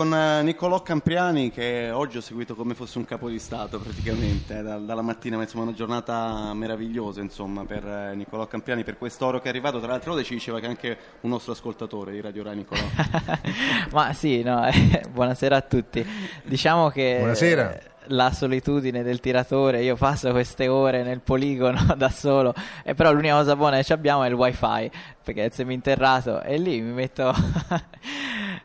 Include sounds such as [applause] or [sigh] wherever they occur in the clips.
Con eh, Niccolò Campriani che oggi ho seguito come fosse un capo di Stato praticamente, eh, dalla mattina, ma insomma una giornata meravigliosa insomma per eh, Niccolò Campriani, per quest'oro che è arrivato, tra l'altro ci diceva che è anche un nostro ascoltatore di Radio Rai Niccolò. [laughs] ma sì, no, eh, [laughs] buonasera a tutti. Diciamo che... Buonasera la solitudine del tiratore, io passo queste ore nel poligono [laughs] da solo, e però l'unica cosa buona che abbiamo è il wifi, perché è il seminterrato, e lì mi metto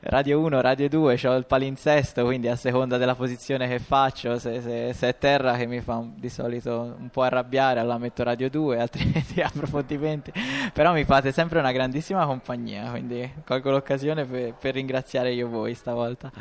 radio 1, radio 2, ho il palinsesto, quindi a seconda della posizione che faccio, se, se, se è terra che mi fa di solito un po' arrabbiare, allora metto radio 2, altrimenti [laughs] approfondimenti, però mi fate sempre una grandissima compagnia, quindi colgo l'occasione per, per ringraziare io voi stavolta.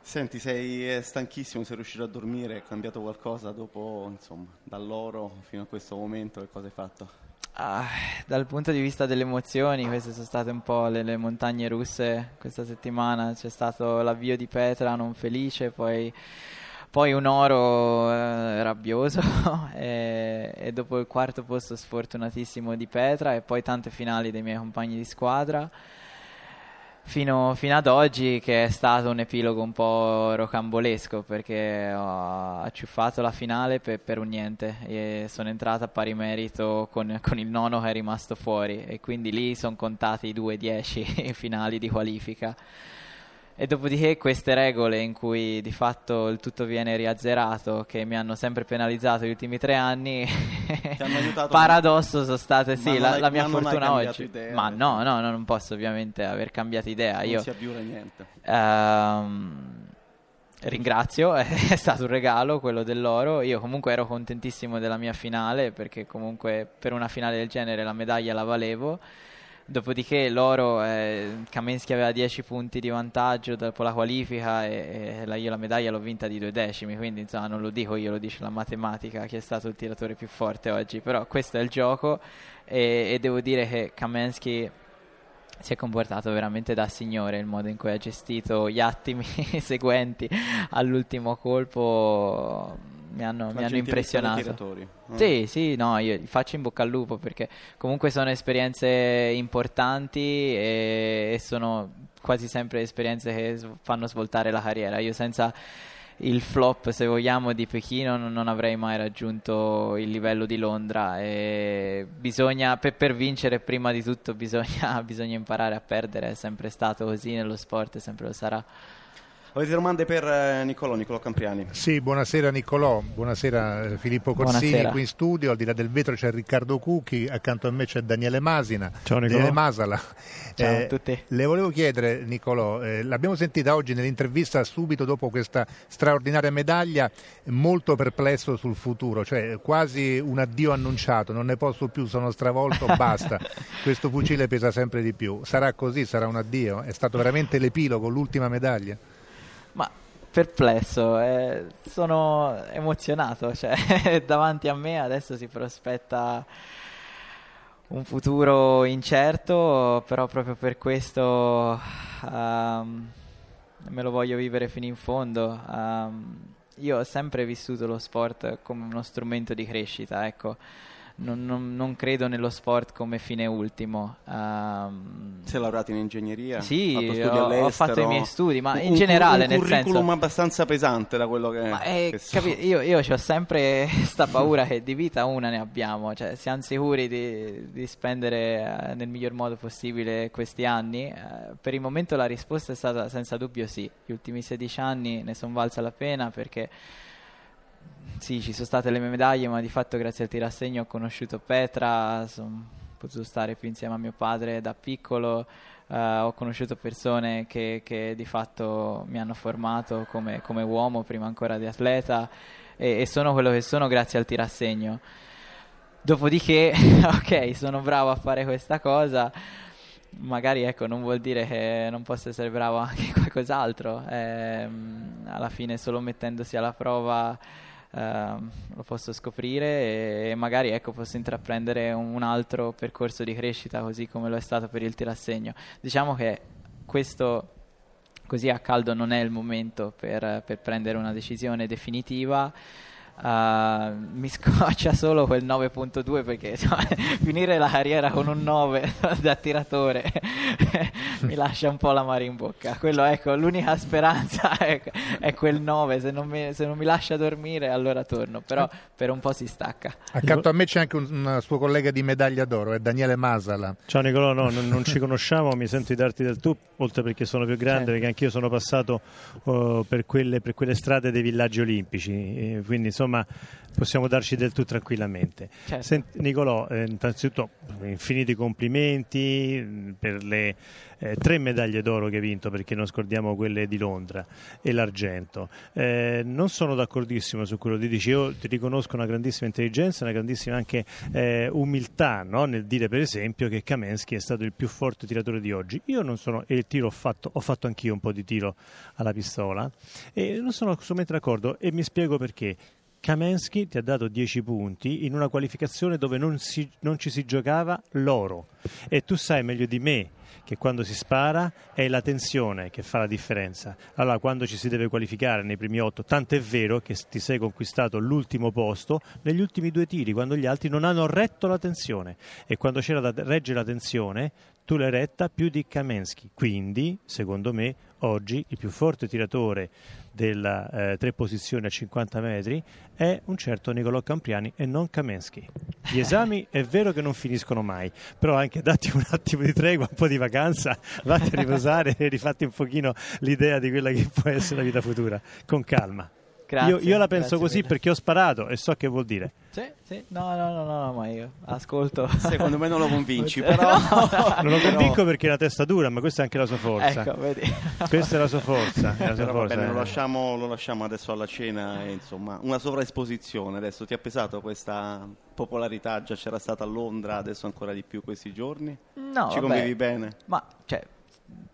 Senti, sei eh, stanchissimo, sei riuscito a dormire, è cambiato qualcosa dopo, insomma, dall'oro fino a questo momento, che cosa hai fatto? Ah, dal punto di vista delle emozioni, queste sono state un po' le, le, montagne russe questa settimana. C'è stato l'avvio di Petra non felice, poi, poi un oro eh, rabbioso [laughs] e, e, dopo il quarto posto sfortunatissimo di Petra e poi tante finali dei miei compagni di squadra fino, fino, ad oggi che è stato un epilogo un po' rocambolesco perché ho acciuffato la finale per, per un niente e sono entrata a pari merito con, con, il nono che è rimasto fuori e quindi lì sono contati i due dieci [laughs] finali di qualifica e dopodiché queste regole in cui di fatto il tutto viene riazzerato, che mi hanno sempre penalizzato gli ultimi tre anni, [laughs] paradosso sono state sì, la, la, mia fortuna oggi. Idea, ma no, no, no, non posso ovviamente aver cambiato idea. Non Io, si abiura niente. Um, ringrazio, [laughs] è stato un regalo quello dell'oro. Io comunque ero contentissimo della mia finale perché comunque per una finale del genere la medaglia la valevo. Dopodiché l'oro, eh, Kamensky aveva 10 punti di vantaggio dopo la qualifica e, e la, io la medaglia l'ho vinta di due decimi, quindi insomma non lo dico io, lo dice la matematica chi è stato il tiratore più forte oggi, però questo è il gioco e, e devo dire che Kamensky si è comportato veramente da signore il modo in cui ha gestito gli attimi [laughs] seguenti all'ultimo colpo mi hanno, mi hanno impressionato. Mm. Sì, sì, no, io faccio in bocca al lupo perché comunque sono esperienze importanti e, e sono quasi sempre esperienze che fanno svoltare la carriera. Io senza il flop, se vogliamo, di Pechino non, non avrei mai raggiunto il livello di Londra. E bisogna, per, per vincere, prima di tutto, bisogna, [laughs] bisogna imparare a perdere. È sempre stato così nello sport e sempre lo sarà. Avete domande per eh, Niccolò, Niccolò Campriani? Sì, buonasera Niccolò, buonasera eh, Filippo Corsini buonasera. qui in studio, al di là del vetro c'è Riccardo Cucchi, accanto a me c'è Daniele Masina, Ciao Niccolò. Daniele Masala. Ciao eh, a tutti. Le volevo chiedere Niccolò, eh, l'abbiamo sentita oggi nell'intervista subito dopo questa straordinaria medaglia, molto perplesso sul futuro, cioè quasi un addio annunciato, non ne posso più, sono stravolto, [laughs] basta, questo fucile pesa sempre di più. Sarà così, sarà un addio? È stato veramente l'epilogo, l'ultima medaglia? Ma perplesso, eh, sono emozionato, cioè [laughs] davanti a me adesso si prospetta un futuro incerto, però proprio per questo um, me lo voglio vivere fino in fondo. Um, io ho sempre vissuto lo sport come uno strumento di crescita, ecco non, non, non, credo nello sport come fine ultimo. Um, Sei laureato in ingegneria? Sì, ho, ho, fatto i miei studi, ma un, in generale un, un nel senso... Un curriculum abbastanza pesante da quello che... Ma è, che so. capi- io, io ho sempre [laughs] questa paura che di vita una ne abbiamo, cioè siamo sicuri di, di spendere uh, nel miglior modo possibile questi anni. Uh, per il momento la risposta è stata senza dubbio sì, gli ultimi 16 anni ne sono valsa la pena perché sì, ci sono state le mie medaglie, ma di fatto grazie al tirassegno ho conosciuto Petra, sono potuto stare più insieme a mio padre da piccolo, uh, ho conosciuto persone che, che, di fatto mi hanno formato come, come uomo, prima ancora di atleta, e, e, sono quello che sono grazie al tirassegno. Dopodiché, [laughs] ok, sono bravo a fare questa cosa, magari ecco, non vuol dire che non possa essere bravo anche qualcos'altro, eh, alla fine solo mettendosi alla prova Uh, lo posso scoprire e, magari ecco, posso intraprendere un, altro percorso di crescita così come lo è stato per il tirassegno. Diciamo che questo così a caldo non è il momento per, per prendere una decisione definitiva. Uh, mi [laughs] scoccia solo quel 9.2 perché insomma, [laughs] finire la carriera con un 9 [laughs] da tiratore mi lascia un po' l'amare in bocca. Quello, ecco, l'unica speranza è, è quel 9. Se non, mi, se non, mi, lascia dormire, allora torno. Però per un po' si stacca. Accanto a me c'è anche un, un suo collega di medaglia d'oro, è Daniele Masala. Ciao Nicolò, no, non, non, ci conosciamo, mi sento di darti del tu, oltre perché sono più grande, certo. perché anch'io sono passato uh, per, quelle, per, quelle, strade dei villaggi olimpici. E quindi insomma insomma possiamo darci del tutto tranquillamente. Certo. Sent, Nicolò, eh, innanzitutto infiniti complimenti mm, per le eh, tre medaglie d'oro che hai vinto, perché non scordiamo quelle di Londra e l'argento. Eh, non sono d'accordissimo su quello che dici, io ti riconosco una grandissima intelligenza, una grandissima anche eh, umiltà no? nel dire per esempio che Kamensky è stato il più forte tiratore di oggi. Io non sono, e il tiro ho fatto, ho fatto anch'io un po' di tiro alla pistola e non sono assolutamente d'accordo e mi spiego perché. Kamensky ti ha dato 10 punti in una qualificazione dove non, si, non, ci si giocava l'oro. E tu sai meglio di me che quando si spara è la tensione che fa la differenza. Allora quando ci si deve qualificare nei primi 8, tanto è vero che ti sei conquistato l'ultimo posto negli ultimi due tiri, quando gli altri non hanno retto la tensione e quando c'era da reggere la tensione tu l'hai retta più di Kamensky. Quindi, secondo me, oggi il più forte tiratore della eh, tre posizioni a 50 metri è un certo Nicolò Campriani e non Kamensky. Gli esami è vero che non finiscono mai, però anche datti un attimo di tregua, un po' di vacanza, vatti a riposare e rifatti un pochino l'idea di quella che può essere la vita futura, con calma. Grazie, io, io, la penso così mille. perché ho sparato e so che vuol dire. Sì, sì, no, no, no, no, ma io ascolto. Secondo me non lo convinci, [laughs] però. non lo convinco perché è una testa dura, ma questa è anche la sua forza. Ecco, vedi. [laughs] Questa è la sua forza. La sua forza bene, lo, lasciamo, lo, lasciamo, adesso alla cena. E, insomma, una sovraesposizione. Adesso ti ha pesato questa popolarità? Già c'era stata a Londra, adesso ancora di più questi giorni? No, Ci vabbè, convivi bene? Ma cioè,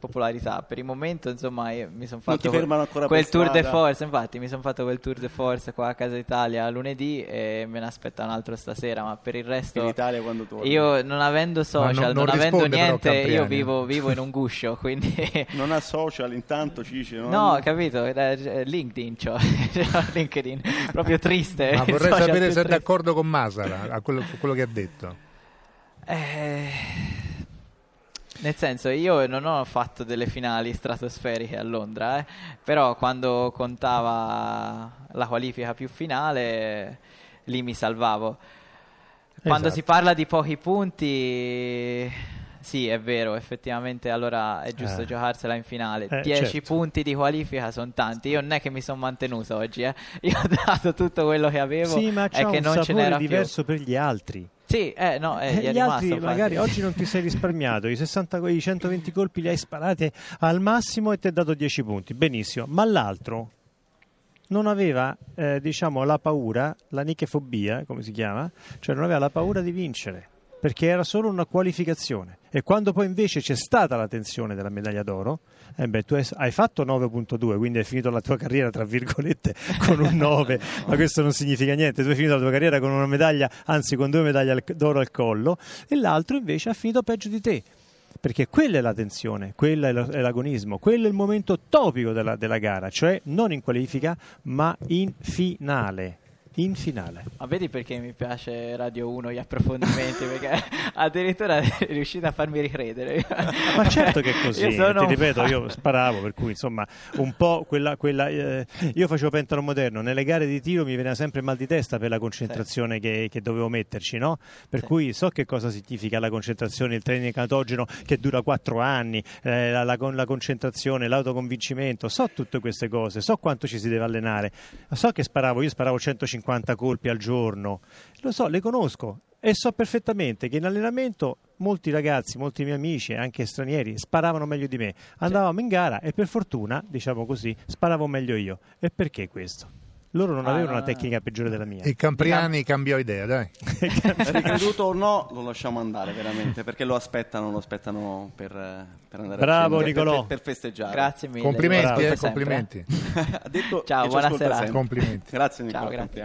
popolarità. Per il momento, insomma, mi sono fatto quel, tour de force. Infatti, mi sono fatto quel tour de force qua a Casa Italia lunedì e me ne aspetta un altro stasera. Ma per il resto, in Italia quando tu io non avendo social, non, non, non avendo niente, io vivo, vivo, in un guscio. [laughs] Quindi non ha social, intanto ci dice. No, capito? LinkedIn, [laughs] c'ho. LinkedIn, proprio triste. Ma [laughs] vorrei sapere se è d'accordo con Masala a quello, quello che ha detto. Eh nel senso, io non ho fatto delle finali stratosferiche a Londra, eh, però quando contava la qualifica più finale, lì mi salvavo. Quando esatto. si parla di pochi punti, sì, è vero, effettivamente allora è giusto eh. giocarsela in finale. 10 eh, certo. punti di qualifica sono tanti. Io non è che mi sono mantenuto oggi, eh. [laughs] io ho dato tutto quello che avevo. Sì, ma c'è è che non ce n'era diverso per gli altri. Sì, eh, no, eh, eh, gli altri magari oggi non ti sei risparmiato, i, 60, i 120 colpi li hai sparati al massimo e ti hai dato 10 punti, benissimo, ma l'altro non aveva eh, diciamo la paura, la nichefobia, come si chiama, cioè non aveva la paura di vincere perché era solo una qualificazione. E quando poi invece c'è stata la tensione della medaglia d'oro, eh beh, tu hai fatto 9.2, quindi hai finito la tua carriera, tra virgolette, [laughs] con un 9, ma questo non significa niente. Tu hai finito la tua carriera con una medaglia, anzi con due medaglie d'oro al collo, e l'altro invece ha finito peggio di te. Perché quella è la tensione, quello è l'agonismo, quello è il momento topico della, della gara, cioè non in qualifica, ma in finale in finale. Ma vedi perché mi piace Radio 1 gli approfondimenti? [laughs] perché addirittura [laughs] è riuscito a farmi ricredere. Ma certo che è [laughs] così, io ti ripeto, io sparavo, per cui insomma un po' quella... quella eh, io facevo pentano moderno, nelle gare di tiro mi veniva sempre mal di testa per la concentrazione sì. che, che, dovevo metterci, no? Per sì. cui so che cosa significa la concentrazione, il training catogeno che dura 4 anni, eh, la, la, la concentrazione, l'autoconvincimento, so tutte queste cose, so quanto ci si deve allenare, so che sparavo, io sparavo 150 50 colpi al giorno, lo so, le conosco e so perfettamente che in allenamento molti ragazzi, molti miei amici, anche stranieri, sparavano meglio di me. Andavamo in gara e per fortuna, diciamo così, sparavo meglio io. E perché questo? Loro non ah, avevano una tecnica peggiore della mia. E Campriani cambiò idea, dai. [laughs] Ricreduto o no, lo lasciamo andare veramente, perché lo aspettano, lo aspettano per, per andare Bravo a Nicolò. Per, per, festeggiare. Grazie mille. Complimenti, eh, complimenti. [laughs] ha detto Ciao, buonasera. Complimenti. Grazie Nicolò Ciao, grazie.